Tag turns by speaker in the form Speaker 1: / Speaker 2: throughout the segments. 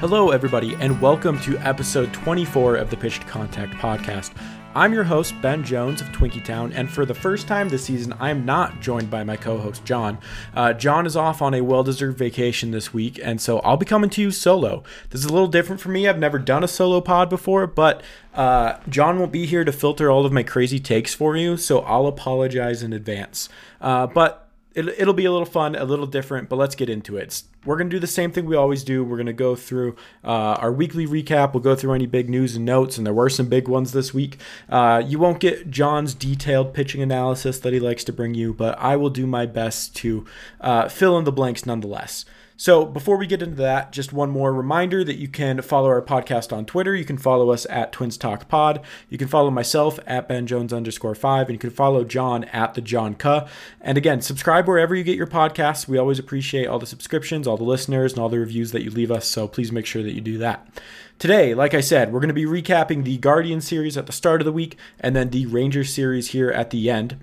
Speaker 1: Hello, everybody, and welcome to episode 24 of the Pitched Contact Podcast. I'm your host, Ben Jones of Twinkie Town, and for the first time this season, I am not joined by my co host, John. Uh, John is off on a well deserved vacation this week, and so I'll be coming to you solo. This is a little different for me. I've never done a solo pod before, but uh, John won't be here to filter all of my crazy takes for you, so I'll apologize in advance. Uh, but it, it'll be a little fun, a little different, but let's get into it. We're going to do the same thing we always do. We're going to go through uh, our weekly recap. We'll go through any big news and notes, and there were some big ones this week. Uh, you won't get John's detailed pitching analysis that he likes to bring you, but I will do my best to uh, fill in the blanks nonetheless. So before we get into that, just one more reminder that you can follow our podcast on Twitter. You can follow us at Twins Talk Pod. You can follow myself at Ben Jones underscore five, and you can follow John at the John Cuh. And again, subscribe wherever you get your podcasts. We always appreciate all the subscriptions, all the listeners, and all the reviews that you leave us. So please make sure that you do that. Today, like I said, we're going to be recapping the Guardian series at the start of the week and then the Ranger series here at the end.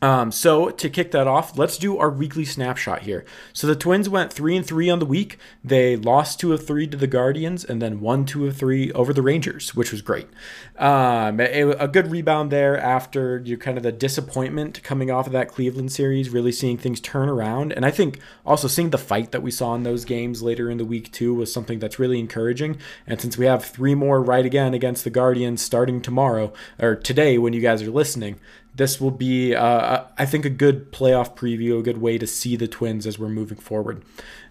Speaker 1: Um, so to kick that off, let's do our weekly snapshot here. So the Twins went three and three on the week. They lost two of three to the Guardians, and then won two of three over the Rangers, which was great. Um, a, a, good rebound there after you kind of the disappointment coming off of that Cleveland series, really seeing things turn around, and I think also seeing the fight that we saw in those games later in the week too was something that's really encouraging. And since we have three more right again against the Guardians starting tomorrow or today when you guys are listening this will be, uh, I think, a good playoff preview, a good way to see the Twins as we're moving forward.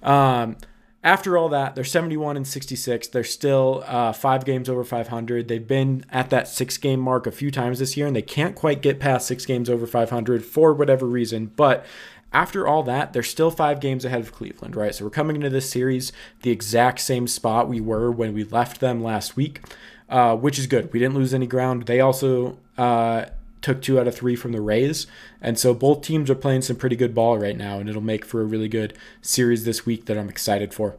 Speaker 1: Um, after all that, they're 71 and 66. They're still uh, five games over 500. They've been at that six game mark a few times this year, and they can't quite get past six games over 500 for whatever reason. But after all that, they're still five games ahead of Cleveland, right? So we're coming into this series the exact same spot we were when we left them last week, uh, which is good. We didn't lose any ground. They also. Uh, took two out of three from the Rays. And so both teams are playing some pretty good ball right now, and it'll make for a really good series this week that I'm excited for.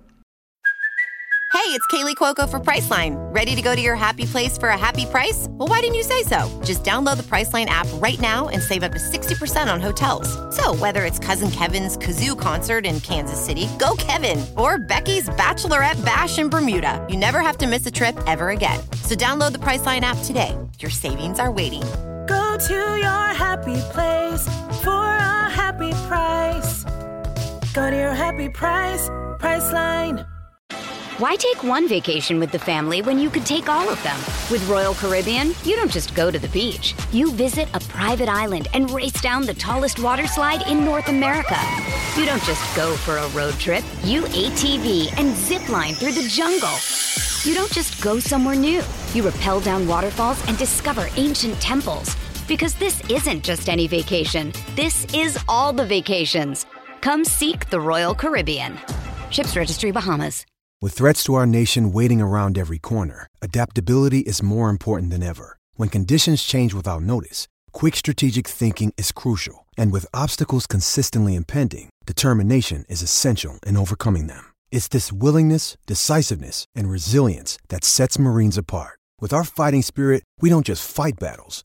Speaker 2: Hey, it's Kaley Cuoco for Priceline. Ready to go to your happy place for a happy price? Well, why didn't you say so? Just download the Priceline app right now and save up to 60% on hotels. So, whether it's Cousin Kevin's Kazoo concert in Kansas City, go Kevin, or Becky's Bachelorette Bash in Bermuda, you never have to miss a trip ever again. So, download the Priceline app today. Your savings are waiting
Speaker 3: to your happy place for a happy price. Go to your happy price, Priceline.
Speaker 4: Why take one vacation with the family when you could take all of them? With Royal Caribbean, you don't just go to the beach. You visit a private island and race down the tallest water slide in North America. You don't just go for a road trip. You ATV and zip line through the jungle. You don't just go somewhere new. You rappel down waterfalls and discover ancient temples. Because this isn't just any vacation. This is all the vacations. Come seek the Royal Caribbean. Ships Registry Bahamas.
Speaker 5: With threats to our nation waiting around every corner, adaptability is more important than ever. When conditions change without notice, quick strategic thinking is crucial. And with obstacles consistently impending, determination is essential in overcoming them. It's this willingness, decisiveness, and resilience that sets Marines apart. With our fighting spirit, we don't just fight battles,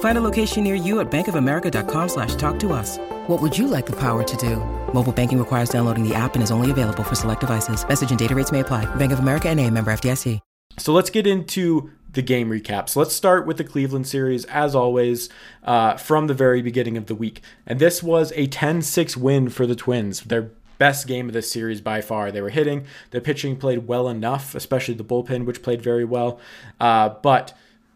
Speaker 6: Find a location near you at bankofamerica.com slash talk to us. What would you like the power to do? Mobile banking requires downloading the app and is only available for select devices. Message and data rates may apply. Bank of America and a member FDIC.
Speaker 1: So let's get into the game recaps. Let's start with the Cleveland series, as always, uh, from the very beginning of the week. And this was a 10 6 win for the Twins. Their best game of this series by far. They were hitting, the pitching played well enough, especially the bullpen, which played very well. Uh, but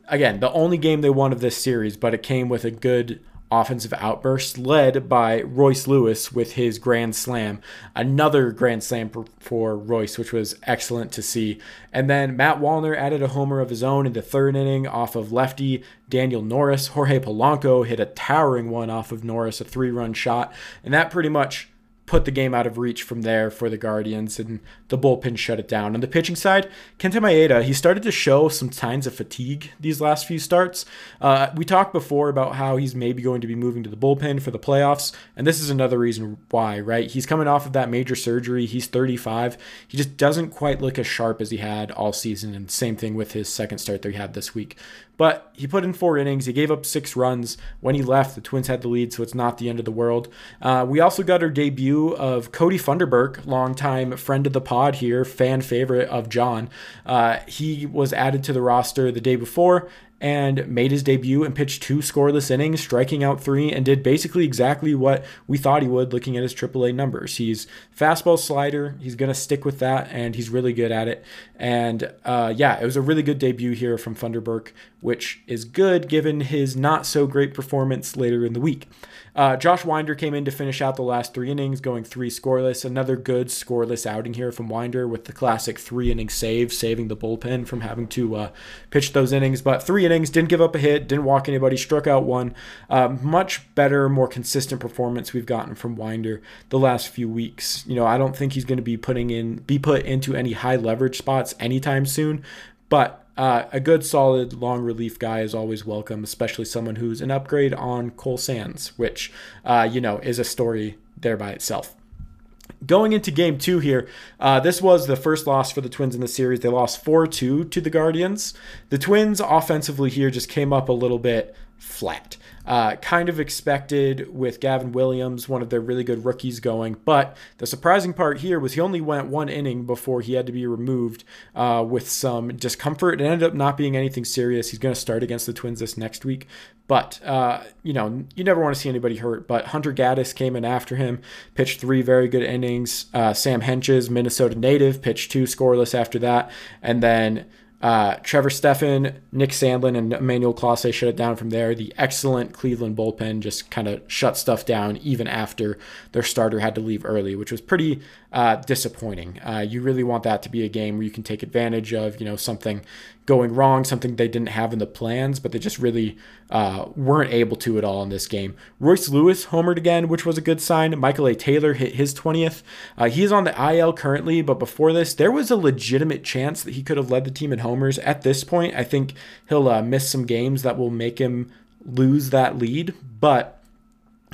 Speaker 1: again, the only game they won of this series, but it came with a good offensive outburst led by Royce Lewis with his grand slam. Another grand slam for Royce, which was excellent to see. And then Matt Wallner added a homer of his own in the third inning off of lefty Daniel Norris. Jorge Polanco hit a towering one off of Norris, a three run shot. And that pretty much put the game out of reach from there for the Guardians, and the bullpen shut it down. On the pitching side, Kenta Maeda, he started to show some signs of fatigue these last few starts. Uh, we talked before about how he's maybe going to be moving to the bullpen for the playoffs, and this is another reason why, right? He's coming off of that major surgery. He's 35. He just doesn't quite look as sharp as he had all season, and same thing with his second start that he had this week. But he put in four innings. He gave up six runs. When he left, the Twins had the lead, so it's not the end of the world. Uh, we also got our debut of Cody Funderburk, longtime friend of the pod here, fan favorite of John. Uh, he was added to the roster the day before and made his debut and pitched two scoreless innings, striking out three, and did basically exactly what we thought he would looking at his AAA numbers. He's fastball slider, he's going to stick with that, and he's really good at it. And uh, yeah, it was a really good debut here from Funderburk, which is good given his not so great performance later in the week. Uh, Josh Winder came in to finish out the last three innings, going three scoreless. Another good scoreless outing here from Winder with the classic three inning save, saving the bullpen from having to uh, pitch those innings. But three innings, didn't give up a hit, didn't walk anybody, struck out one. Uh, much better, more consistent performance we've gotten from Winder the last few weeks. You know, I don't think he's going to be putting in, be put into any high leverage spots anytime soon. But uh, a good, solid, long relief guy is always welcome, especially someone who's an upgrade on Cole Sands, which, uh, you know, is a story there by itself. Going into game two here, uh, this was the first loss for the Twins in the series. They lost 4 2 to the Guardians. The Twins offensively here just came up a little bit flat. Uh, kind of expected with Gavin Williams, one of their really good rookies, going. But the surprising part here was he only went one inning before he had to be removed uh, with some discomfort. It ended up not being anything serious. He's going to start against the Twins this next week. But, uh, you know, you never want to see anybody hurt. But Hunter Gaddis came in after him, pitched three very good innings. Uh, Sam Hentges, Minnesota native, pitched two scoreless after that. And then uh, Trevor Stephan, Nick Sandlin, and Emmanuel Clase shut it down from there. The excellent Cleveland bullpen just kind of shut stuff down even after their starter had to leave early, which was pretty uh, disappointing. Uh, you really want that to be a game where you can take advantage of, you know, something going wrong, something they didn't have in the plans, but they just really uh, weren't able to at all in this game. Royce Lewis homered again, which was a good sign. Michael A. Taylor hit his 20th. Uh, he is on the IL currently, but before this, there was a legitimate chance that he could have led the team in homers. At this point, I think he'll uh, miss some games that will make him lose that lead, but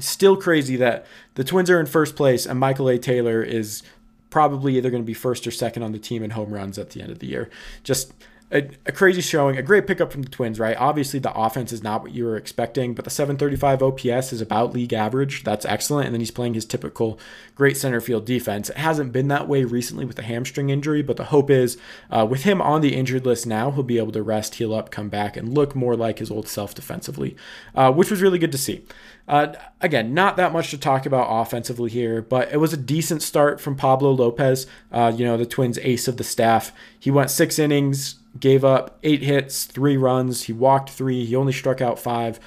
Speaker 1: still crazy that the Twins are in first place and Michael A. Taylor is probably either going to be first or second on the team in home runs at the end of the year. Just a, a, crazy showing, a great pickup from the Twins, right? Obviously, the offense is not what you were expecting, but the 735 OPS is about league average. That's excellent. And then he's playing his typical great center field defense. It hasn't been that way recently with the hamstring injury, but the hope is uh, with him on the injured list now, he'll be able to rest, heal up, come back, and look more like his old self defensively, uh, which was really good to see. Uh, again, not that much to talk about offensively here, but it was a decent start from Pablo Lopez, uh, you know, the Twins' ace of the staff. He went six innings, gave up eight hits, three runs. He walked three. He only struck out five.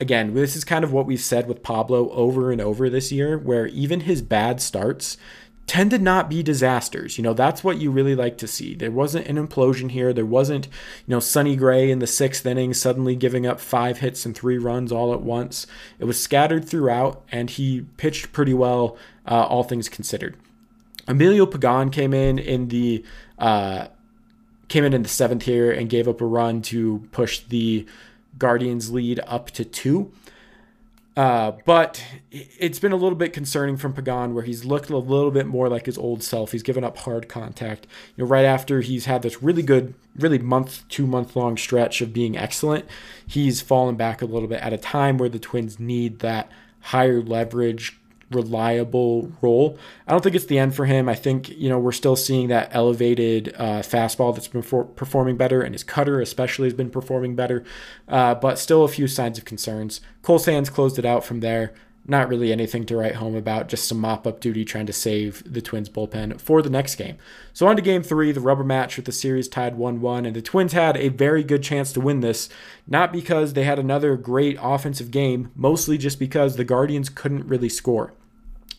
Speaker 1: Again, this is kind of what we've said with Pablo over and over this year, where even his bad starts tend to not be disasters. You know, that's what you really like to see. There wasn't an implosion here. There wasn't, you know, Sonny Gray in the sixth inning suddenly giving up five hits and three runs all at once. It was scattered throughout, and he pitched pretty well, uh, all things considered. Emilio Pagan came in in the uh, came in in the seventh here and gave up a run to push the Guardians lead up to two. Uh, but it's been a little bit concerning from Pagan where he's looked a little bit more like his old self. He's given up hard contact. You know, right after he's had this really good, really month, two month long stretch of being excellent, he's fallen back a little bit at a time where the Twins need that higher leverage reliable role. I don't think it's the end for him. I think, you know, we're still seeing that elevated uh, fastball that's been for- performing better, and his cutter especially has been performing better, uh, but still a few signs of concerns. Cole Sands closed it out from there. Not really anything to write home about, just some mop up duty trying to save the Twins bullpen for the next game. So, on to game three, the rubber match with the series tied 1 1. And the Twins had a very good chance to win this, not because they had another great offensive game, mostly just because the Guardians couldn't really score.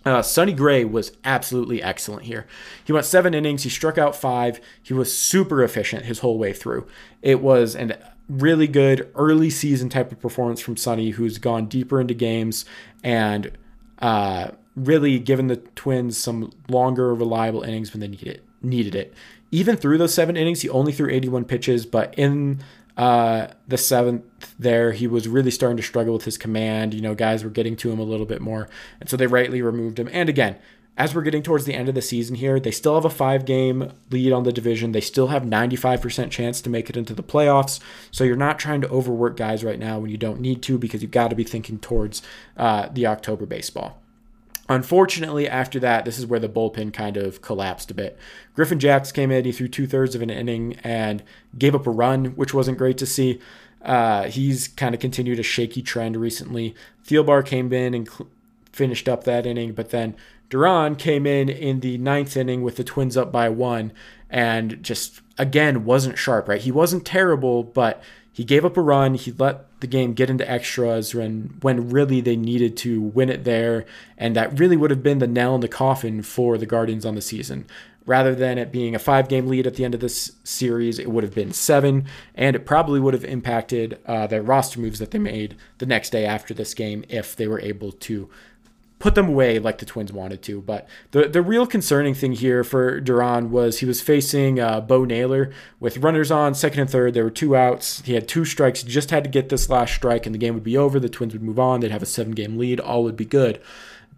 Speaker 1: Uh, Sonny Gray was absolutely excellent here. He went seven innings. He struck out five. He was super efficient his whole way through. It was an really good early season type of performance from Sonny, who's gone deeper into games and uh, really given the Twins some longer, reliable innings when they needed it. Needed it. Even through those seven innings, he only threw 81 pitches, but in uh, the seventh there, he was really starting to struggle with his command. You know, guys were getting to him a little bit more. And so they rightly removed him. And again, as we're getting towards the end of the season here, they still have a five game lead on the division. They still have 95% chance to make it into the playoffs. So you're not trying to overwork guys right now when you don't need to because you've got to be thinking towards uh, the October baseball. Unfortunately, after that, this is where the bullpen kind of collapsed a bit. Griffin Jax came in, he threw two thirds of an inning and gave up a run, which wasn't great to see. Uh, he's kind of continued a shaky trend recently. Thielbar came in and cl- finished up that inning, but then Duran came in in the ninth inning with the Twins up by one and just, again, wasn't sharp, right? He wasn't terrible, but he gave up a run. He let the game get into extras when when really they needed to win it there, and that really would have been the nail in the coffin for the Guardians on the season. Rather than it being a five game lead at the end of this series, it would have been seven, and it probably would have impacted uh, their roster moves that they made the next day after this game if they were able to put them away like the Twins wanted to. But the the real concerning thing here for Duran was he was facing uh, Bo Naylor with runners on second and third. There were two outs. He had two strikes. He just had to get this last strike, and the game would be over. The Twins would move on. They'd have a seven game lead. All would be good.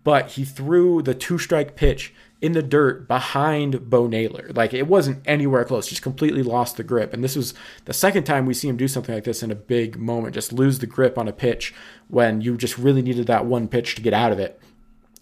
Speaker 1: But he threw the two strike pitch in the dirt behind Bo Naylor. Like it wasn't anywhere close, just completely lost the grip. And this was the second time we see him do something like this in a big moment, just lose the grip on a pitch when you just really needed that one pitch to get out of it.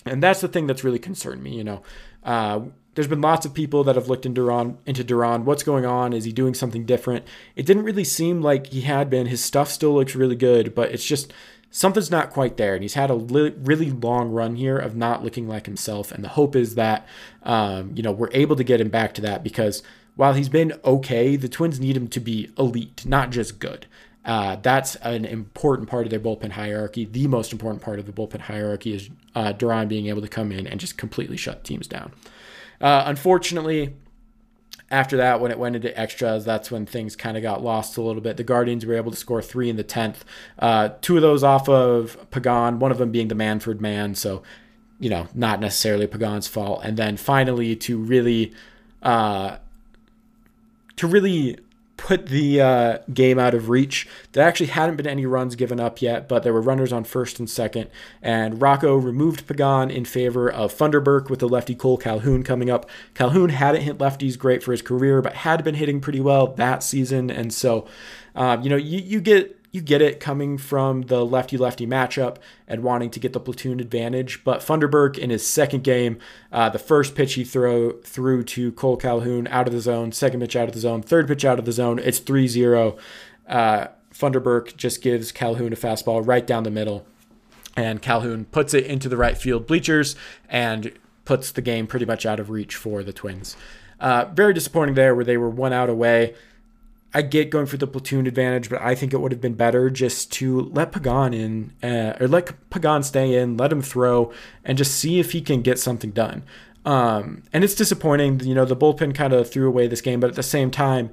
Speaker 1: And that's the thing that's really concerned me. You know, uh, there's been lots of people that have looked into Duran, into Duran. What's going on? Is he doing something different? It didn't really seem like he had been. His stuff still looks really good, but it's just something's not quite there. And he's had a li- really long run here of not looking like himself. And the hope is that, um, you know, we're able to get him back to that because while he's been okay, the Twins need him to be elite, not just good. Uh, that's an important part of their bullpen hierarchy. The most important part of the bullpen hierarchy is uh, Duran being able to come in and just completely shut teams down. Uh, unfortunately, after that, when it went into extras, that's when things kind of got lost a little bit. The Guardians were able to score three in the 10th, uh, two of those off of Pagan, one of them being the Manfred man. So, you know, not necessarily Pagan's fault. And then finally, to really, uh, to really put the uh, game out of reach. There actually hadn't been any runs given up yet, but there were runners on first and second. And Rocco removed Pagan in favor of Funderburk with the lefty Cole Calhoun coming up. Calhoun hadn't hit lefties great for his career, but had been hitting pretty well that season. And so, um, you know, you, you get you get it coming from the lefty lefty matchup and wanting to get the platoon advantage. But Funderburk in his second game, uh, the first pitch he throw threw to Cole Calhoun out of the zone, second pitch out of the zone, third pitch out of the zone. It's 3 0. Uh, Funderburk just gives Calhoun a fastball right down the middle. And Calhoun puts it into the right field bleachers and puts the game pretty much out of reach for the Twins. Uh, very disappointing there where they were one out away. I get going for the platoon advantage, but I think it would have been better just to let Pagan in, uh, or let Pagan stay in, let him throw, and just see if he can get something done. Um, and it's disappointing, you know, the bullpen kind of threw away this game, but at the same time,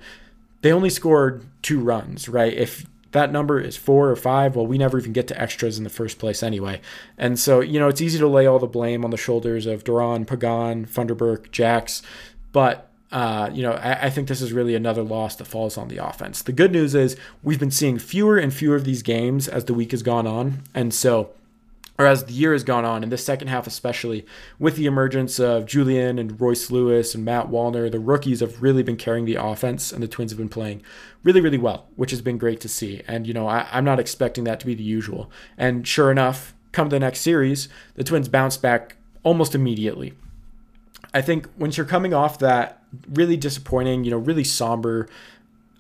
Speaker 1: they only scored two runs, right? If that number is four or five, well, we never even get to extras in the first place anyway. And so, you know, it's easy to lay all the blame on the shoulders of Duran, Pagan, Funderburk, Jax, but uh, you know, I, I, think this is really another loss that falls on the offense. The good news is we've been seeing fewer and fewer of these games as the week has gone on. And so, or as the year has gone on, in the second half especially, with the emergence of Julien and Royce Lewis and Matt Wallner, the rookies have really been carrying the offense, and the Twins have been playing really, really well, which has been great to see. And, you know, I, I'm not expecting that to be the usual. And sure enough, come the next series, the Twins bounce back almost immediately. I think once you're coming off that really disappointing, you know, really somber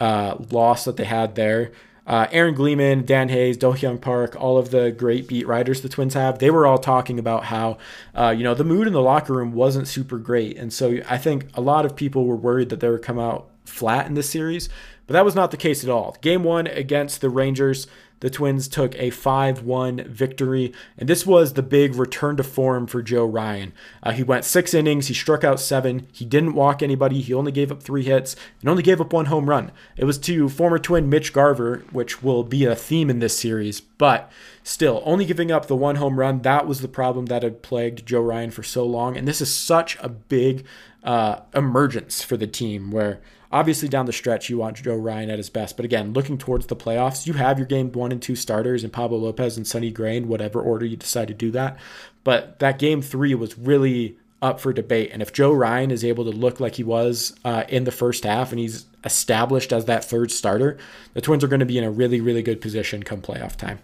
Speaker 1: uh, loss that they had there. Uh, Aaron Gleeman, Dan Hayes, Do Hyoung Park, all of the great beat writers the Twins have, they were all talking about how, uh, you know, the mood in the locker room wasn't super great. And so I think a lot of people were worried that they would come out flat in this series, but that was not the case at all. Game one against the Rangers, the Twins took a 5 1 victory, and this was the big return to form for Joe Ryan. Uh, he went six innings, he struck out seven, he didn't walk anybody, he only gave up three hits, and only gave up one home run. It was to former Twin Mitch Garver, which will be a theme in this series, but still, only giving up the one home run, that was the problem that had plagued Joe Ryan for so long, and this is such a big uh, emergence for the team where Obviously, down the stretch, you want Joe Ryan at his best. But again, looking towards the playoffs, you have your game one and two starters and Pablo Lopez and Sonny Gray in whatever order you decide to do that. But that game three was really up for debate. And if Joe Ryan is able to look like he was uh, in the first half and he's established as that third starter, the Twins are going to be in a really, really good position come playoff time.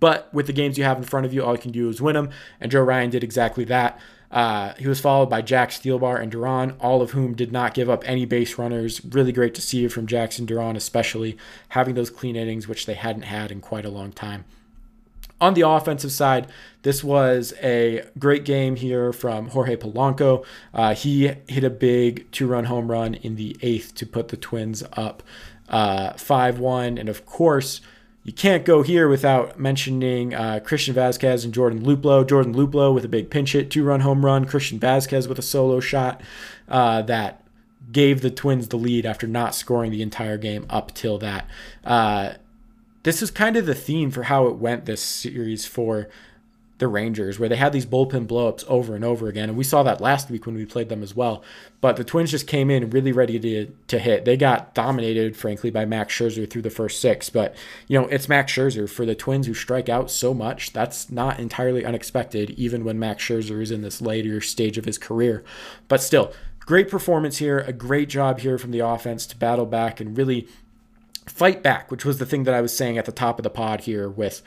Speaker 1: But with the games you have in front of you, all you can do is win them. And Joe Ryan did exactly that. Uh, he was followed by Jax Thielbar and Duran, all of whom did not give up any base runners. Really great to see from Jackson Duran, especially having those clean innings, which they hadn't had in quite a long time. On the offensive side, this was a great game here from Jorge Polanco. Uh, he hit a big two run home run in the eighth to put the Twins up uh, 5 1. And of course, you can't go here without mentioning uh, Christian Vazquez and Jordan Luplow. Jordan Luplow with a big pinch hit, two run home run. Christian Vazquez with a solo shot uh, that gave the Twins the lead after not scoring the entire game up till that. Uh, this is kind of the theme for how it went this series for the Rangers, where they had these bullpen blowups over and over again. And we saw that last week when we played them as well. But the Twins just came in really ready to, to hit. They got dominated, frankly, by Max Scherzer through the first six. But, you know, it's Max Scherzer. For the Twins who strike out so much, that's not entirely unexpected, even when Max Scherzer is in this later stage of his career. But still, great performance here, a great job here from the offense to battle back and really fight back, which was the thing that I was saying at the top of the pod here with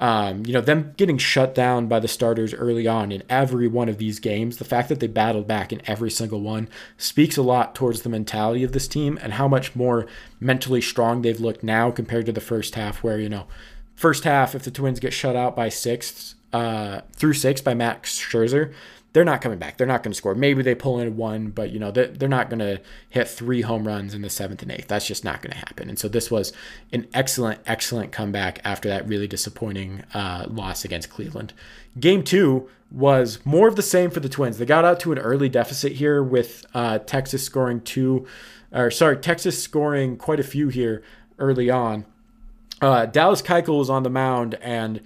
Speaker 1: um, you know, them getting shut down by the starters early on in every one of these games, the fact that they battled back in every single one speaks a lot towards the mentality of this team and how much more mentally strong they've looked now compared to the first half, where, you know, first half, if the Twins get shut out by six, uh, through six by Max Scherzer, they're not coming back. They're not going to score. Maybe they pull in one, but you know they're, not going to hit three home runs in the seventh and eighth. That's just not going to happen. And so this was an excellent, excellent comeback after that really disappointing uh, loss against Cleveland. Game two was more of the same for the Twins. They got out to an early deficit here with uh, Texas scoring two, or sorry, Texas scoring quite a few here early on. Uh, Dallas Keuchel was on the mound and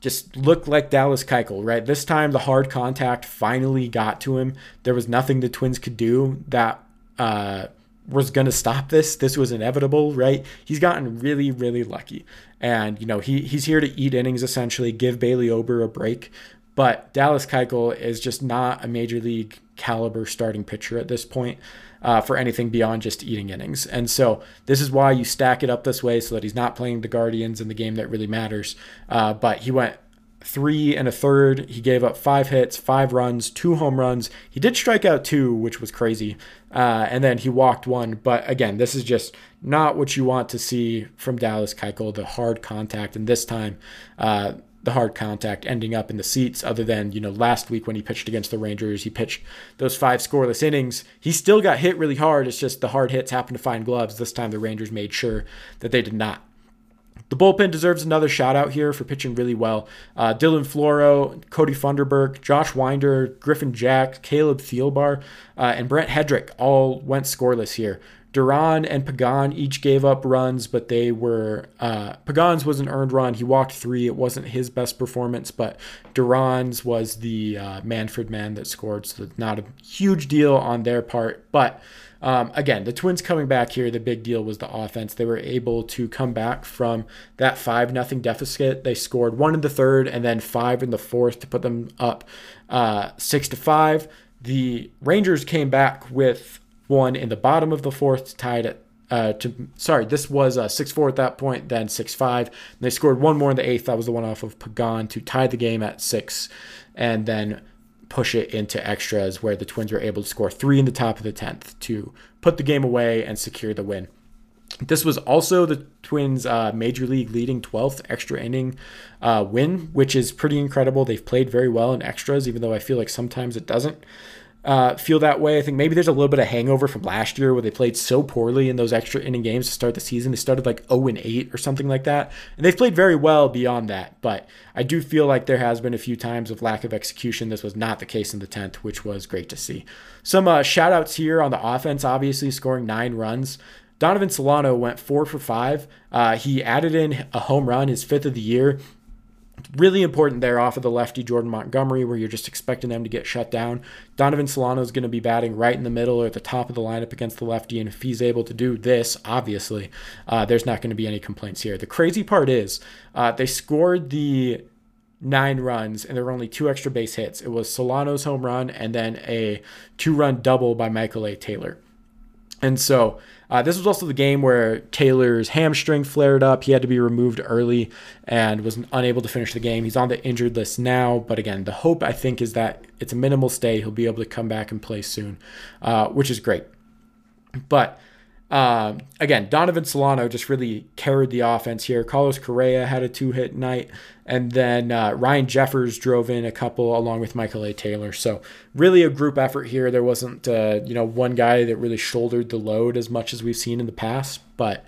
Speaker 1: just looked like Dallas Keuchel, right? This time the hard contact finally got to him. There was nothing the Twins could do that uh, was going to stop this. This was inevitable, right? He's gotten really, really lucky. And, you know, he, he's here to eat innings essentially, give Bailey Ober a break. But Dallas Keuchel is just not a major league caliber starting pitcher at this point uh, for anything beyond just eating innings. And so this is why you stack it up this way so that he's not playing the Guardians in the game that really matters. Uh, but he went three and a third. He gave up five hits, five runs, two home runs. He did strike out two, which was crazy. Uh, and then he walked one. But again, this is just not what you want to see from Dallas Keuchel, the hard contact. And this time, uh, the hard contact ending up in the seats other than you know last week when he pitched against the rangers he pitched those five scoreless innings he still got hit really hard it's just the hard hits happened to find gloves this time the rangers made sure that they did not the bullpen deserves another shout out here for pitching really well. Uh, Dylan Floro, Cody Funderburk, Josh Winder, Griffin Jax, Caleb Thielbar, uh, and Brent Headrick all went scoreless here. Duran and Pagan each gave up runs, but they were uh, Pagan's was an earned run. He walked three. It wasn't his best performance, but Duran's was the uh, Manfred man that scored, so not a huge deal on their part. But um, again, the Twins coming back here, the big deal was the offense. They were able to come back from that five nothing deficit. They scored one in the third and then five in the fourth to put them up uh, six to five. The Rangers came back with one in the bottom of the fourth, tied at uh, to sorry, this was uh, six four at that point, then six five. They scored one more in the eighth. That was the one off of Pagan to tie the game at six, and then push it into extras where the Twins were able to score three in the top of the tenth to put the game away and secure the win. This was also the Twins' uh, major league leading 12th extra inning uh, win, which is pretty incredible. They've played very well in extras, even though I feel like sometimes it doesn't uh, feel that way. I think maybe there's a little bit of hangover from last year where they played so poorly in those extra inning games to start the season. They started like 0 and 8 or something like that. And they've played very well beyond that. But I do feel like there has been a few times of lack of execution. This was not the case in the 10th, which was great to see. Some uh, shout outs here on the offense, obviously scoring nine runs. Donovan Solano went four for five. Uh, he added in a home run, his fifth of the year really important there off of the lefty Jordan Montgomery, where you're just expecting them to get shut down. Donovan Solano is going to be batting right in the middle or at the top of the lineup against the lefty, and if he's able to do this, obviously, uh, there's not going to be any complaints here. The crazy part is uh, they scored the nine runs and there were only two extra base hits. It was Solano's home run and then a two-run double by Michael A. Taylor. And so uh, this was also the game where Taylor's hamstring flared up. He had to be removed early and was unable to finish the game. He's on the injured list now, but again, the hope I think is that it's a minimal stay. He'll be able to come back and play soon, uh, which is great. But um, again, Donovan Solano just really carried the offense here. Carlos Correa had a two hit night, and then uh, Ryan Jeffers drove in a couple along with Michael A. Taylor. So really a group effort here. There wasn't uh, you know one guy that really shouldered the load as much as we've seen in the past, but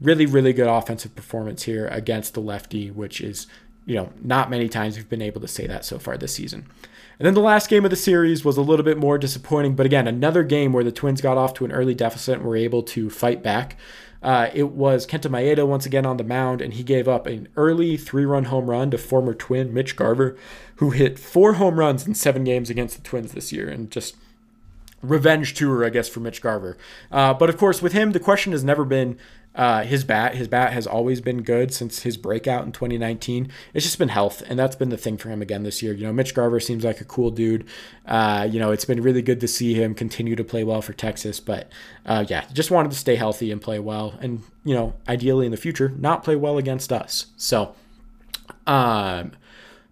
Speaker 1: really really good offensive performance here against the lefty, which is you know not many times we've been able to say that so far this season. And then the last game of the series was a little bit more disappointing, but again, another game where the Twins got off to an early deficit and were able to fight back. Uh, it was Kenta Maeda once again on the mound, and he gave up an early three run home run to former Twin Mitch Garver, who hit four home runs in seven games against the Twins this year, and just revenge tour, I guess, for Mitch Garver. Uh, but of course, with him, the question has never been uh, his bat, his bat has always been good since his breakout in 2019. It's just been health, and that's been the thing for him again this year. You know, Mitch Garver seems like a cool dude. Uh, you know, it's been really good to see him continue to play well for Texas. But uh, yeah, just wanted to stay healthy and play well, and you know, ideally in the future, not play well against us. So, um,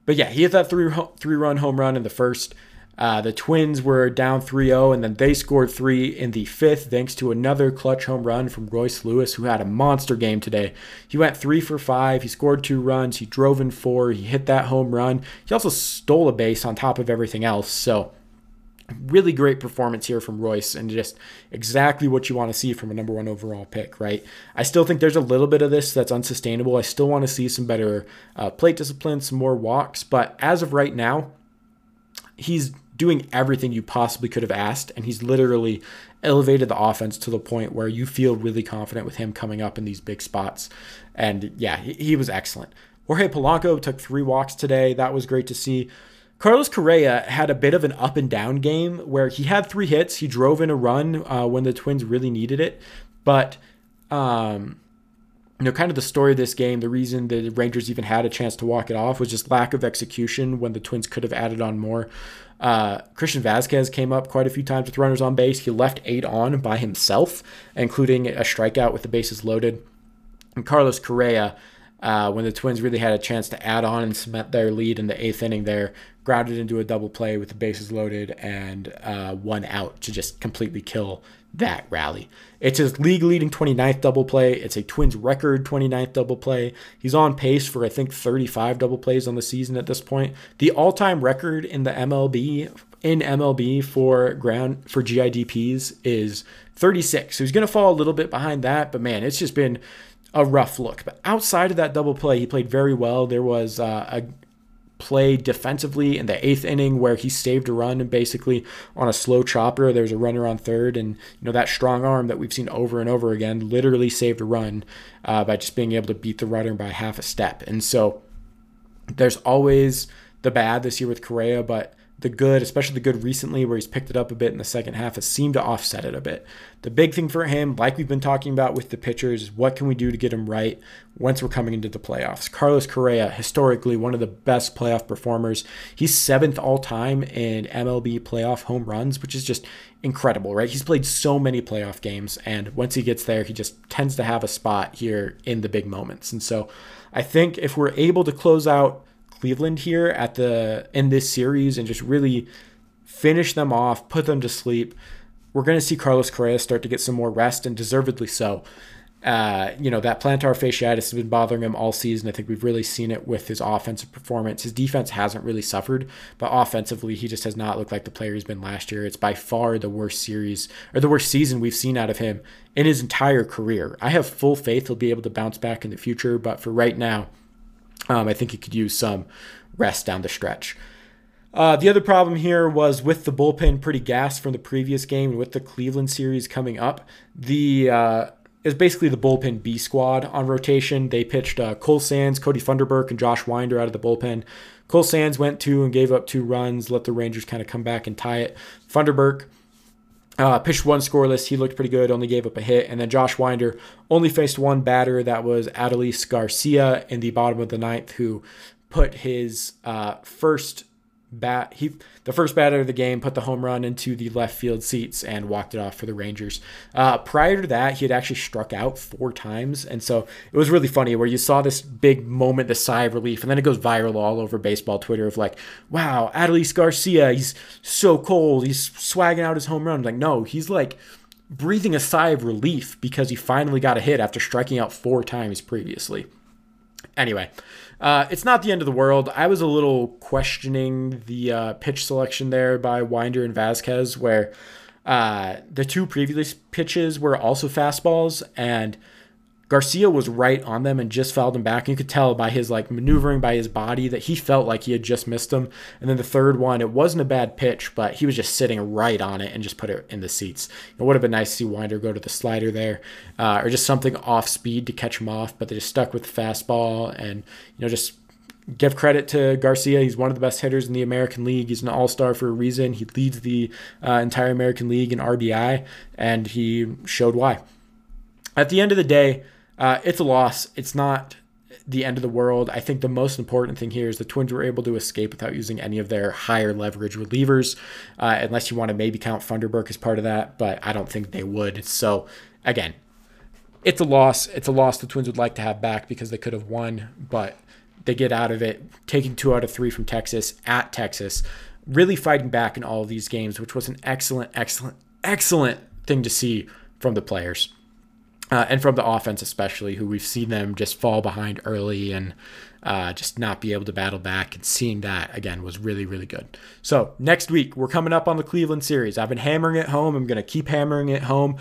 Speaker 1: but yeah, he hit that three three run home run in the first. Uh, the Twins were down 3 0, and then they scored three in the fifth, thanks to another clutch home run from Royce Lewis, who had a monster game today. He went three for five. He scored two runs. He drove in four. He hit that home run. He also stole a base on top of everything else. So, really great performance here from Royce and just exactly what you want to see from a number one overall pick, right? I still think there's a little bit of this that's unsustainable. I still want to see some better uh, plate discipline, some more walks, but as of right now, he's doing everything you possibly could have asked, and he's literally elevated the offense to the point where you feel really confident with him coming up in these big spots. And yeah, he, he was excellent. Jorge Polanco took three walks today. That was great to see. Carlos Correa had a bit of an up and down game where he had three hits. He drove in a run uh, when the Twins really needed it. But, um, you know, kind of the story of this game, the reason the Rangers even had a chance to walk it off was just lack of execution when the Twins could have added on more. Uh, Christian Vazquez came up quite a few times with runners on base. He left eight on by himself, including a strikeout with the bases loaded. And Carlos Correa, uh, when the Twins really had a chance to add on and cement their lead in the eighth inning there, grounded into a double play with the bases loaded and uh, one out to just completely kill that rally. It's his league leading 29th double play. It's a Twins record 29th double play. He's on pace for, I think, 35 double plays on the season at this point. The all time record in the MLB. In MLB for ground for GIDPs is 36. So he's going to fall a little bit behind that, but man, it's just been a rough look. But outside of that double play, he played very well. There was uh, a play defensively in the eighth inning where he saved a run basically on a slow chopper. There's a runner on third, and you know that strong arm that we've seen over and over again literally saved a run uh, by just being able to beat the runner by half a step. And so there's always the bad this year with Correa, but the good, especially the good recently, where he's picked it up a bit in the second half, has seemed to offset it a bit. The big thing for him, like we've been talking about with the pitchers, is what can we do to get him right once we're coming into the playoffs? Carlos Correa, historically one of the best playoff performers. He's seventh all time in MLB playoff home runs, which is just incredible, right? He's played so many playoff games, and once he gets there, he just tends to have a spot here in the big moments. And so I think if we're able to close out Cleveland here at the in this series and just really finish them off, put them to sleep. We're going to see Carlos Correa start to get some more rest and deservedly so. Uh, you know, that plantar fasciitis has been bothering him all season. I think we've really seen it with his offensive performance. His defense hasn't really suffered, but offensively, he just has not looked like the player he's been last year. It's by far the worst series or the worst season we've seen out of him in his entire career. I have full faith he'll be able to bounce back in the future, but for right now, um, I think he could use some rest down the stretch. Uh, the other problem here was with the bullpen pretty gassed from the previous game and with the Cleveland series coming up. The uh, is basically the bullpen B squad on rotation. They pitched uh, Cole Sands, Cody Funderburk, and Josh Winder out of the bullpen. Cole Sands went two and gave up two runs, let the Rangers kind of come back and tie it. Funderburk uh, pitched one scoreless. He looked pretty good, only gave up a hit. And then Josh Winder only faced one batter. That was Adolis Garcia in the bottom of the ninth, who put his uh, first bat he the first batter of the game put the home run into the left field seats and walked it off for the Rangers. Uh, prior to that, he had actually struck out four times, and so it was really funny where you saw this big moment, the sigh of relief, and then it goes viral all over baseball Twitter of like, "Wow, Adolis Garcia, he's so cold, he's swagging out his home run." Like, no, he's like breathing a sigh of relief because he finally got a hit after striking out four times previously. Anyway, uh, it's not the end of the world. I was a little questioning the uh, pitch selection there by Winder and Vazquez, where uh, the two previous pitches were also fastballs, and Garcia was right on them and just fouled him back. You could tell by his like maneuvering by his body that he felt like he had just missed him. And then the third one, it wasn't a bad pitch, but he was just sitting right on it and just put it in the seats. It would have been nice to see Winder go to the slider there, uh, or just something off speed to catch him off. But they just stuck with the fastball and you know just give credit to Garcia. He's one of the best hitters in the American League. He's an all star for a reason. He leads the uh, entire American League in RBI, and he showed why. At the end of the day, uh, it's a loss. It's not the end of the world. I think the most important thing here is the Twins were able to escape without using any of their higher leverage relievers, uh, unless you want to maybe count Funderburk as part of that, but I don't think they would. So, again, it's a loss. It's a loss the Twins would like to have back because they could have won, but they get out of it, taking two out of three from Texas at Texas, really fighting back in all of these games, which was an excellent, excellent, excellent thing to see from the players uh, and from the offense especially, who we've seen them just fall behind early and uh, just not be able to battle back. And seeing that again was really, really good. So next week we're coming up on the Cleveland series. I've been hammering it home. I'm going to keep hammering it home.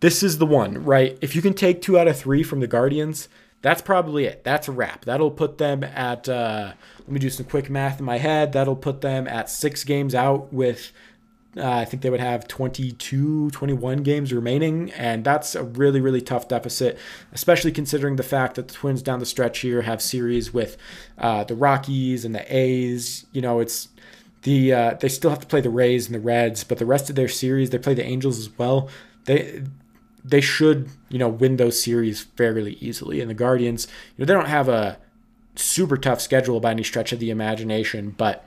Speaker 1: This is the one, right? If you can take two out of three from the Guardians, that's probably it. That's a wrap. That'll put them at. Uh, let me do some quick math in my head. That'll put them at six games out with uh, I think they would have 22, 21 games remaining, and that's a really, really tough deficit, especially considering the fact that the Twins down the stretch here have series with uh, the Rockies and the A's. You know, it's The uh, they still have to play the Rays and the Reds, but the rest of their series they play the Angels as well. They they should you know win those series fairly easily. And the Guardians, you know, they don't have a super tough schedule by any stretch of the imagination, but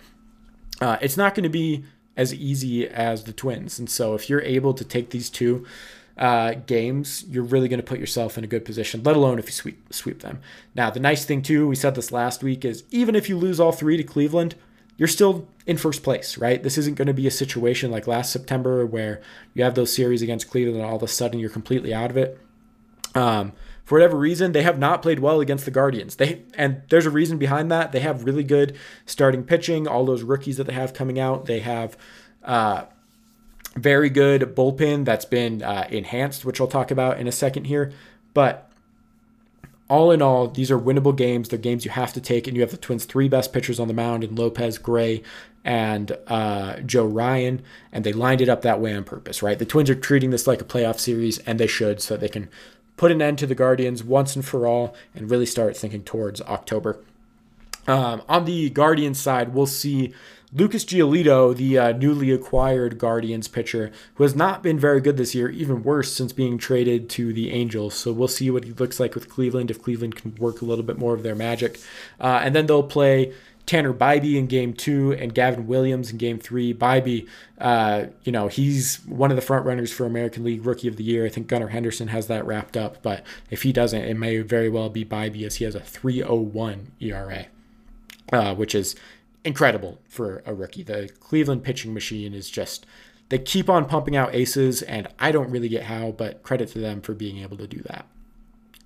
Speaker 1: uh, it's not going to be as easy as the Twins. And so if you're able to take these two uh, games, you're really going to put yourself in a good position, let alone if you sweep, sweep them. Now, the nice thing, too, we said this last week, is even if you lose all three to Cleveland, you're still in first place, right? This isn't going to be a situation like last September where you have those series against Cleveland and all of a sudden you're completely out of it. Um, for whatever reason, they have not played well against the Guardians. They and there's a reason behind that. They have really good starting pitching. All those rookies that they have coming out, they have uh, very good bullpen that's been uh, enhanced, which I'll talk about in a second here. But all in all, these are winnable games. They're games you have to take, and you have the Twins' three best pitchers on the mound in Lopez, Gray, and uh, Joe Ryan, and they lined it up that way on purpose, right? The Twins are treating this like a playoff series, and they should, so they can put an end to the Guardians once and for all and really start thinking towards October. Um, on the Guardians side, we'll see Lucas Giolito, the uh, newly acquired Guardians pitcher, who has not been very good this year, even worse since being traded to the Angels. So we'll see what he looks like with Cleveland if Cleveland can work a little bit more of their magic. Uh, and then they'll play Tanner Bibee in game two and Gavin Williams in game three. Bibee, uh, you know, he's one of the front runners for American League Rookie of the Year. I think Gunnar Henderson has that wrapped up, but if he doesn't, it may very well be Bibee as he has a 301 ERA, uh, which is incredible for a rookie. The Cleveland pitching machine is just. They keep on pumping out aces, and I don't really get how, but credit to them for being able to do that.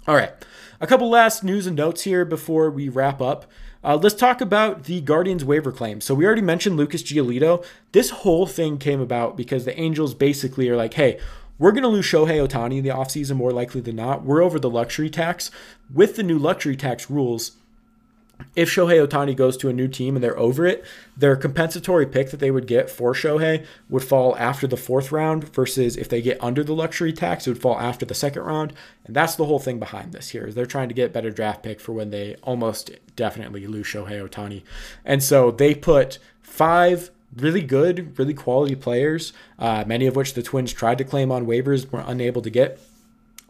Speaker 1: All right, a couple last news and notes here before we wrap up. Uh, let's talk about the Guardians waiver claim. So we already mentioned Lucas Giolito. This whole thing came about because the Angels basically are like, hey, we're going to lose Shohei Ohtani in the offseason more likely than not. We're over the luxury tax. With the new luxury tax rules, if Shohei Ohtani goes to a new team and they're over it, their compensatory pick that they would get for Shohei would fall after the fourth round versus if they get under the luxury tax, it would fall after the second round. And that's the whole thing behind this here is they're trying to get better draft pick for when they almost definitely lose Shohei Ohtani. And so they put five really good, really quality players, uh, many of which the Twins tried to claim on waivers, were unable to get.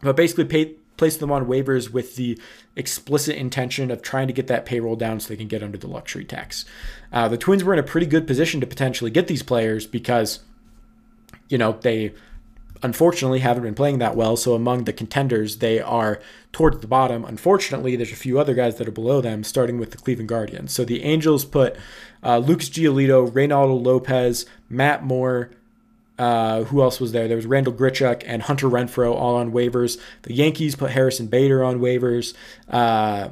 Speaker 1: But basically paid place them on waivers with the explicit intention of trying to get that payroll down so they can get under the luxury tax. Uh, the Twins were in a pretty good position to potentially get these players because, you know, they unfortunately haven't been playing that well. So among the contenders, they are towards the bottom. Unfortunately, there's a few other guys that are below them, starting with the Cleveland Guardians. So the Angels put uh, Lucas Giolito, Reynaldo Lopez, Matt Moore, uh, who else was there? There was Randall Grichuk and Hunter Renfroe all on waivers. The Yankees put Harrison Bader on waivers. Uh,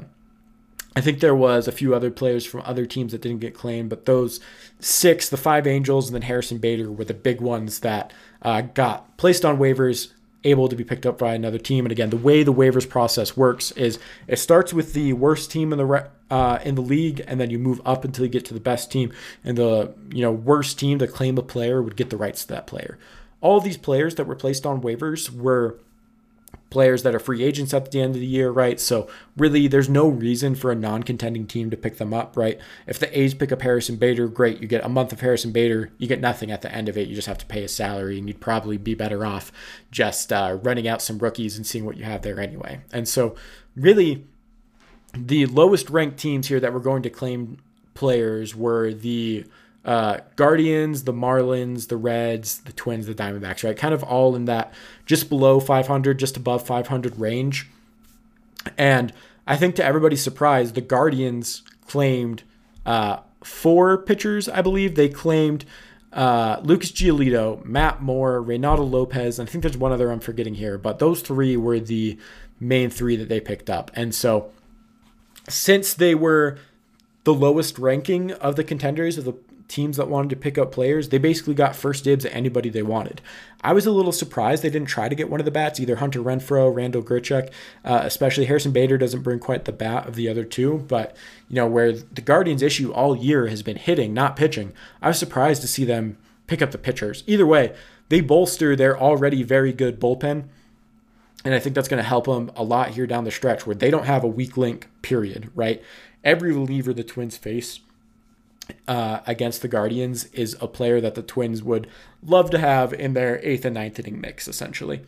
Speaker 1: I think there was a few other players from other teams that didn't get claimed, but those six, the five Angels and then Harrison Bader, were the big ones that uh, got placed on waivers, able to be picked up by another team. And again, the way the waivers process works is it starts with the worst team in the re- uh, in the league, and then you move up until you get to the best team. And the you know worst team to claim a player would get the rights to that player. All these players that were placed on waivers were players that are free agents at the end of the year, right? So really, there's no reason for a non-contending team to pick them up, right? If the A's pick up Harrison Bader, great, you get a month of Harrison Bader. You get nothing at the end of it. You just have to pay his salary, and you'd probably be better off just uh, running out some rookies and seeing what you have there anyway. And so, really, the lowest ranked teams here that were going to claim players were the uh, Guardians, the Marlins, the Reds, the Twins, the Diamondbacks, right? Kind of all in that just below 500, just above 500 range. And I think to everybody's surprise, the Guardians claimed uh, four pitchers, I believe. They claimed uh, Lucas Giolito, Matt Moore, Reynaldo Lopez, I think there's one other I'm forgetting here, but those three were the main three that they picked up. And so since they were the lowest ranking of the contenders of the teams that wanted to pick up players, they basically got first dibs at anybody they wanted. I was a little surprised they didn't try to get one of the bats, either Hunter Renfroe, Randall Grichuk, uh, especially Harrison Bader doesn't bring quite the bat of the other two. But, you know, where the Guardians' issue all year has been hitting, not pitching, I was surprised to see them pick up the pitchers. Either way, they bolster their already very good bullpen. And I think that's going to help them a lot here down the stretch where they don't have a weak link, period, right? Every reliever the Twins face uh, against the Guardians is a player that the Twins would love to have in their eighth and ninth inning mix, essentially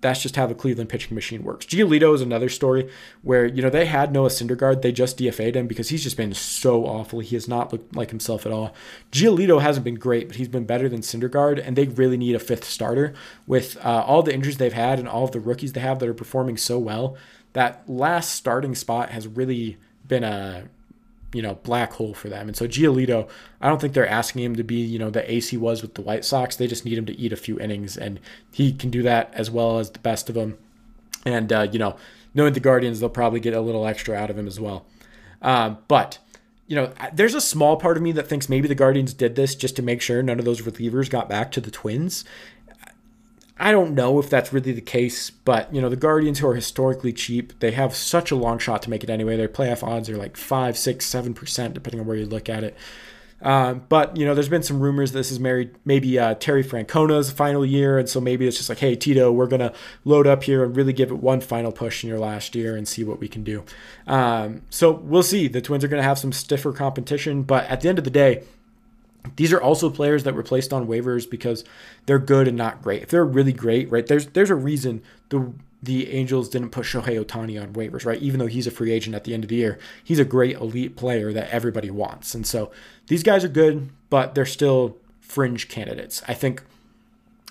Speaker 1: that's just how the Cleveland pitching machine works. Giolito is another story where, you know, they had Noah Syndergaard. They just DFA'd him because he's just been so awful. He has not looked like himself at all. Giolito hasn't been great, but he's been better than Syndergaard, and they really need a fifth starter. With uh, all the injuries they've had and all of the rookies they have that are performing so well, that last starting spot has really been a you know, black hole for them. And so Giolito, I don't think they're asking him to be, you know, the ace he was with the White Sox. They just need him to eat a few innings, and he can do that as well as the best of them. And, uh, you know, knowing the Guardians, they'll probably get a little extra out of him as well. Um, but, you know, there's a small part of me that thinks maybe the Guardians did this just to make sure none of those relievers got back to the Twins. I don't know if that's really the case, but you know the Guardians, who are historically cheap, they have such a long shot to make it anyway. Their playoff odds are like five, six, seven percent, depending on where you look at it. Um, but you know, there's been some rumors this is married, maybe uh, Terry Francona's final year, and so maybe it's just like, hey Tito, we're gonna load up here and really give it one final push in your last year and see what we can do. Um, so we'll see. The Twins are gonna have some stiffer competition, but at the end of the day, these are also players that were placed on waivers because they're good and not great. If they're really great, right? There's there's a reason the the Angels didn't put Shohei Ohtani on waivers, right? Even though he's a free agent at the end of the year, he's a great elite player that everybody wants. And so these guys are good, but they're still fringe candidates. I think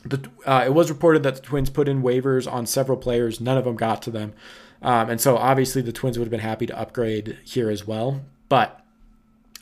Speaker 1: the uh, it was reported that the Twins put in waivers on several players. None of them got to them, um, and so obviously the Twins would have been happy to upgrade here as well. But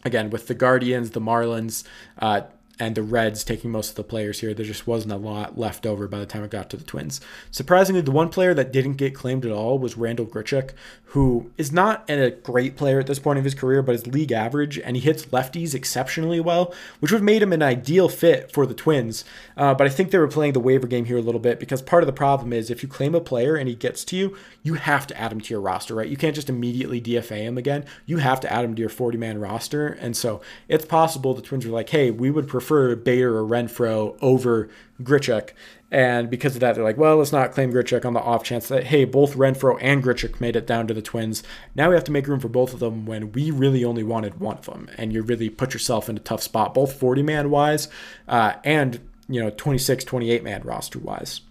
Speaker 1: again, with the Guardians, the Marlins, uh, and the Reds taking most of the players here, there just wasn't a lot left over by the time it got to the Twins. Surprisingly, the one player that didn't get claimed at all was Randall Grichuk, who is not a great player at this point of his career, but is league average, and he hits lefties exceptionally well, which would have made him an ideal fit for the Twins. Uh, but I think they were playing the waiver game here a little bit because part of the problem is if you claim a player and he gets to you, you have to add him to your roster, right? You can't just immediately DFA him again. You have to add him to your 40 man roster. And so it's possible the Twins were like, hey, we would prefer Bader or Renfroe over Grichuk. And because of that, they're like, well, let's not claim Grichuk on the off chance that, hey, both Renfroe and Grichuk made it down to the Twins. Now we have to make room for both of them when we really only wanted one of them. And you really put yourself in a tough spot, both 40 man wise uh, and, you know, 26, 28 man roster wise.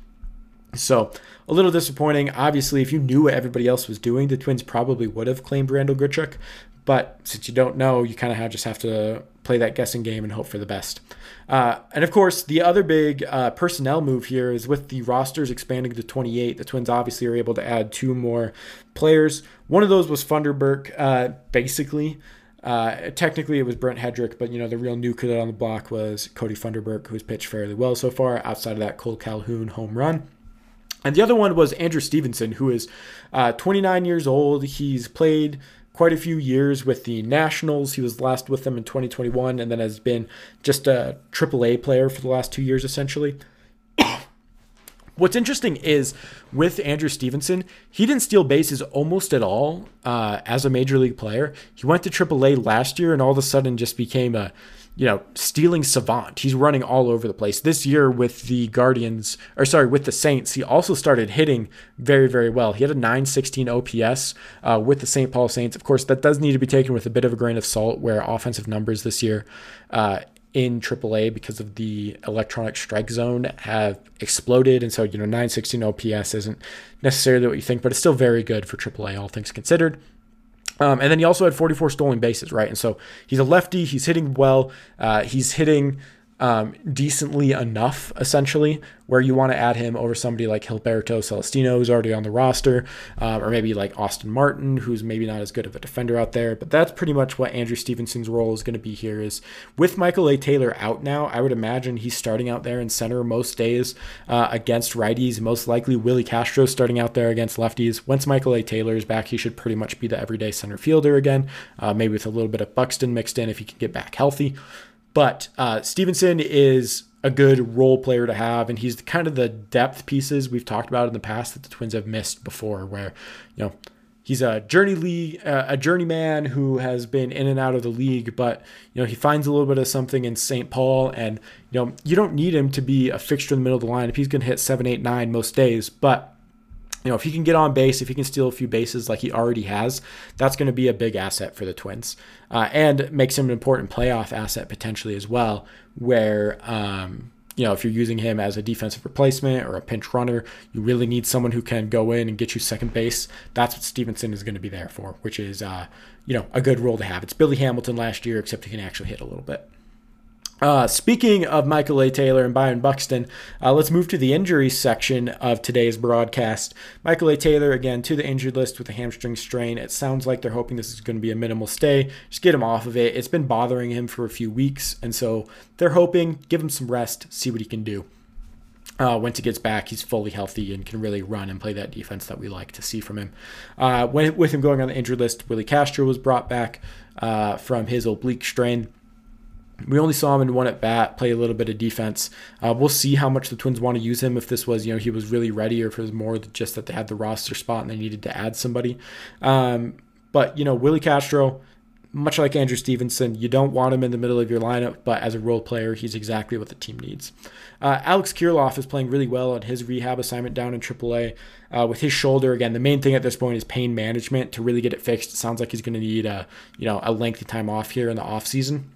Speaker 1: So a little disappointing. Obviously, if you knew what everybody else was doing, the Twins probably would have claimed Randall Grichuk. But since you don't know, you kind of have just have to play that guessing game and hope for the best. Uh, and of course, the other big uh, personnel move here is with the rosters expanding to 28. The Twins obviously are able to add two more players. One of those was Funderburk, uh, basically. Uh, technically, it was Brent Headrick, but you know the real new kid on the block was Cody Funderburk, who's pitched fairly well so far. Outside of that, Cole Calhoun home run. And the other one was Andrew Stevenson, who is uh, 29 years old. He's played quite a few years with the Nationals. He was last with them in 2021 and then has been just a AAA player for the last two years, essentially. What's interesting is with Andrew Stevenson, he didn't steal bases almost at all uh, as a major league player. He went to AAA last year and all of a sudden just became a you know, stealing savant. He's running all over the place. This year with the Guardians, or sorry, with the Saints, he also started hitting very, very well. He had a 916 OPS uh, with the St. Paul Saints. Of course, that does need to be taken with a bit of a grain of salt, where offensive numbers this year uh, in AAA because of the electronic strike zone have exploded. And so, you know, 916 OPS isn't necessarily what you think, but it's still very good for AAA, all things considered. Um, and then he also had 44 stolen bases, right? And so he's a lefty. He's hitting well. Uh, he's hitting um, decently enough, essentially, where you want to add him over somebody like Gilberto Celestino, who's already on the roster, um, or maybe like Austin Martin, who's maybe not as good of a defender out there. But that's pretty much what Andrew Stevenson's role is going to be here. Is with Michael A. Taylor out now, I would imagine he's starting out there in center most days uh, against righties. Most likely Willi Castro starting out there against lefties. Once Michael A. Taylor is back, he should pretty much be the everyday center fielder again, uh, maybe with a little bit of Buxton mixed in if he can get back healthy. But uh, Stevenson is a good role player to have, and he's kind of the depth pieces we've talked about in the past that the Twins have missed before, where you know he's a journey league, uh, a journeyman who has been in and out of the league, but you know he finds a little bit of something in St. Paul, and you know you don't need him to be a fixture in the middle of the line if he's going to hit seven, eight, nine most days, but you know, if he can get on base, if he can steal a few bases like he already has, that's going to be a big asset for the Twins, uh, and makes him an important playoff asset potentially as well. Where um, you know, if you're using him as a defensive replacement or a pinch runner, you really need someone who can go in and get you second base. That's what Stevenson is going to be there for, which is uh, you know a good role to have. It's Billy Hamilton last year, except he can actually hit a little bit. Uh, speaking of Michael A. Taylor and Byron Buxton, uh, let's move to the injury section of today's broadcast. Michael A. Taylor, again, to the injured list with a hamstring strain. It sounds like they're hoping this is going to be a minimal stay. Just get him off of it. It's been bothering him for a few weeks, and so they're hoping give him some rest, see what he can do. Uh, once he gets back, he's fully healthy and can really run and play that defense that we like to see from him. Uh, when, with him going on the injured list, Willi Castro was brought back uh, from his oblique strain. We only saw him in one at bat, play a little bit of defense. Uh, we'll see how much the Twins want to use him. If this was, you know, he was really ready, or if it was more just that they had the roster spot and they needed to add somebody. Um, but you know, Willi Castro, much like Andrew Stevenson, you don't want him in the middle of your lineup, but as a role player, he's exactly what the team needs. Uh, Alex Kirilloff is playing really well on his rehab assignment down in AAA. Uh, with his shoulder, again, the main thing at this point is pain management to really get it fixed. It sounds like he's going to need a, you know, a lengthy time off here in the off season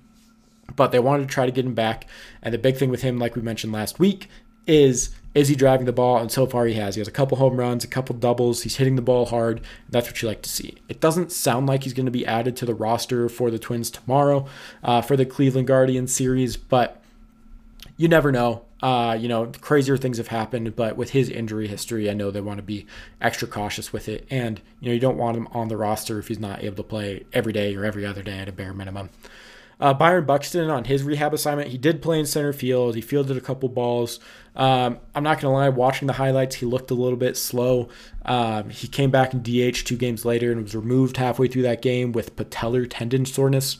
Speaker 1: but they wanted to try to get him back. And the big thing with him, like we mentioned last week, is is he driving the ball? And so far he has. He has a couple home runs, a couple doubles. He's hitting the ball hard. That's what you like to see. It doesn't sound like he's going to be added to the roster for the Twins tomorrow uh, for the Cleveland Guardians series, but you never know. Uh, you know, crazier things have happened, but with his injury history, I know they want to be extra cautious with it. And, you know, you don't want him on the roster if he's not able to play every day or every other day at a bare minimum. Uh, Byron Buxton on his rehab assignment, he did play in center field. He fielded a couple balls. Um, I'm not going to lie, watching the highlights, he looked a little bit slow. Um, he came back in DH two games later and was removed halfway through that game with patellar tendon soreness.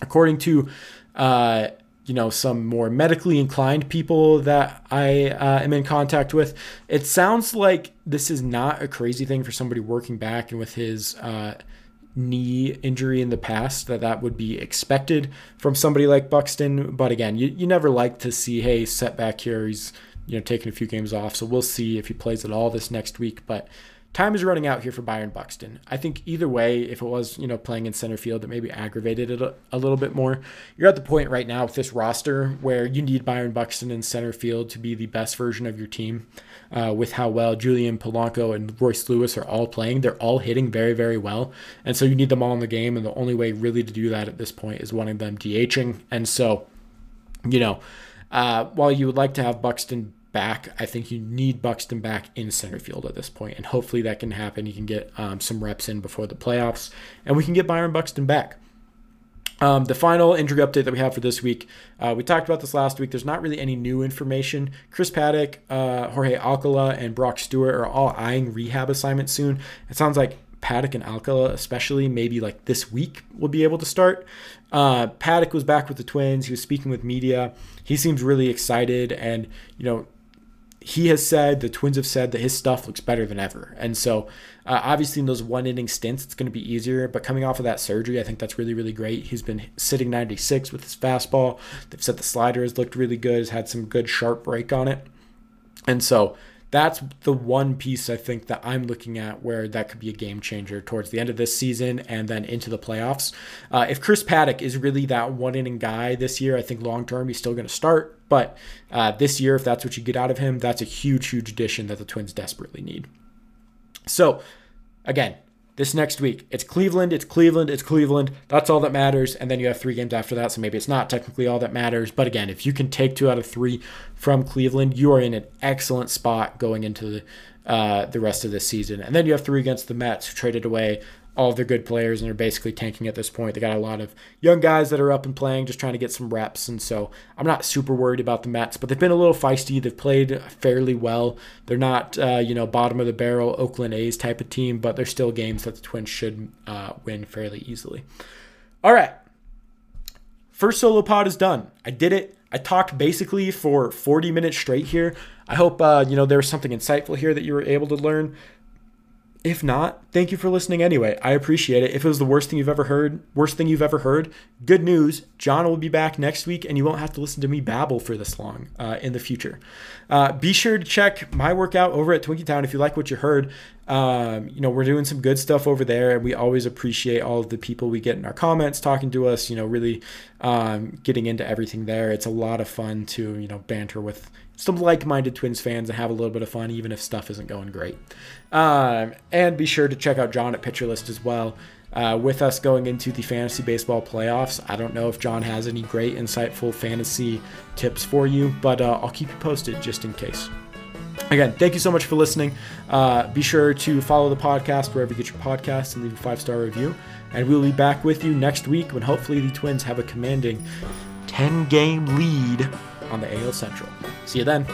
Speaker 1: According to uh, you know some more medically inclined people that I uh, am in contact with, it sounds like this is not a crazy thing for somebody working back and with his uh, knee injury in the past that that would be expected from somebody like Buxton. But again, you, you never like to see, hey, setback here. He's you know taking a few games off, so we'll see if he plays at all this next week. But time is running out here for Byron Buxton. I think either way, if it was, you know, playing in center field, it maybe aggravated it a, a, little bit more. You're at the point right now with this roster where you need Byron Buxton in center field to be the best version of your team. Uh, with how well Julien Polanco and Royce Lewis are all playing, they're all hitting very, very well. And so you need them all in the game. And the only way really to do that at this point is wanting them DHing. And so, you know, uh, while you would like to have Buxton back. I think you need Buxton back in center field at this point, and hopefully that can happen. You can get um, some reps in before the playoffs, and we can get Byron Buxton back. Um, the final injury update that we have for this week, uh, we talked about this last week. There's not really any new information. Chris Paddack, uh, Jorge Alcala, and Brock Stewart are all eyeing rehab assignments soon. It sounds like Paddack and Alcala, especially maybe like this week, will be able to start. Uh, Paddack was back with the Twins. He was speaking with media. He seems really excited, and you know he has said, the Twins have said that his stuff looks better than ever. And so, uh, obviously, in those one inning stints, it's going to be easier. But coming off of that surgery, I think that's really, really great. He's been sitting 96 with his fastball. They've said the slider has looked really good, has had some good sharp break on it. And so, that's the one piece I think that I'm looking at where that could be a game changer towards the end of this season and then into the playoffs. Uh, if Chris Paddack is really that one inning guy this year, I think long term he's still going to start. But uh, this year, if that's what you get out of him, that's a huge, huge addition that the Twins desperately need. So, again, this next week. It's Cleveland, it's Cleveland, it's Cleveland. That's all that matters. And then you have three games after that. So maybe it's not technically all that matters. But again, if you can take two out of three from Cleveland, you are in an excellent spot going into the, uh, the rest of the season. And then you have three against the Mets, who traded away all their good players and they're basically tanking at this point. They got a lot of young guys that are up and playing, just trying to get some reps. And so I'm not super worried about the Mets, but they've been a little feisty. They've played fairly well. They're not, uh, you know, bottom of the barrel Oakland A's type of team, but they're still games that the Twins should uh, win fairly easily. All right. First solo pod is done. I did it. I talked basically for 40 minutes straight here. I hope uh, you know there was something insightful here that you were able to learn if not, thank you for listening anyway. I appreciate it. If it was the worst thing you've ever heard, worst thing you've ever heard, good news. John will be back next week and you won't have to listen to me babble for this long uh, in the future. Uh, be sure to check my workout over at Twinkie Town if you like what you heard. Um, you know, we're doing some good stuff over there, and we always appreciate all of the people we get in our comments talking to us, you know, really um, getting into everything there. It's a lot of fun to, you know, banter with some like-minded Twins fans and have a little bit of fun, even if stuff isn't going great. Um, and be sure to check out John at Pitcher List as well. Uh, with us going into the fantasy baseball playoffs, I don't know if John has any great, insightful fantasy tips for you, but uh, I'll keep you posted just in case. Again, thank you so much for listening. Uh, be sure to follow the podcast wherever you get your podcasts and leave a five star review. And we'll be back with you next week when hopefully the Twins have a commanding 10 game lead on the AL Central. See you then.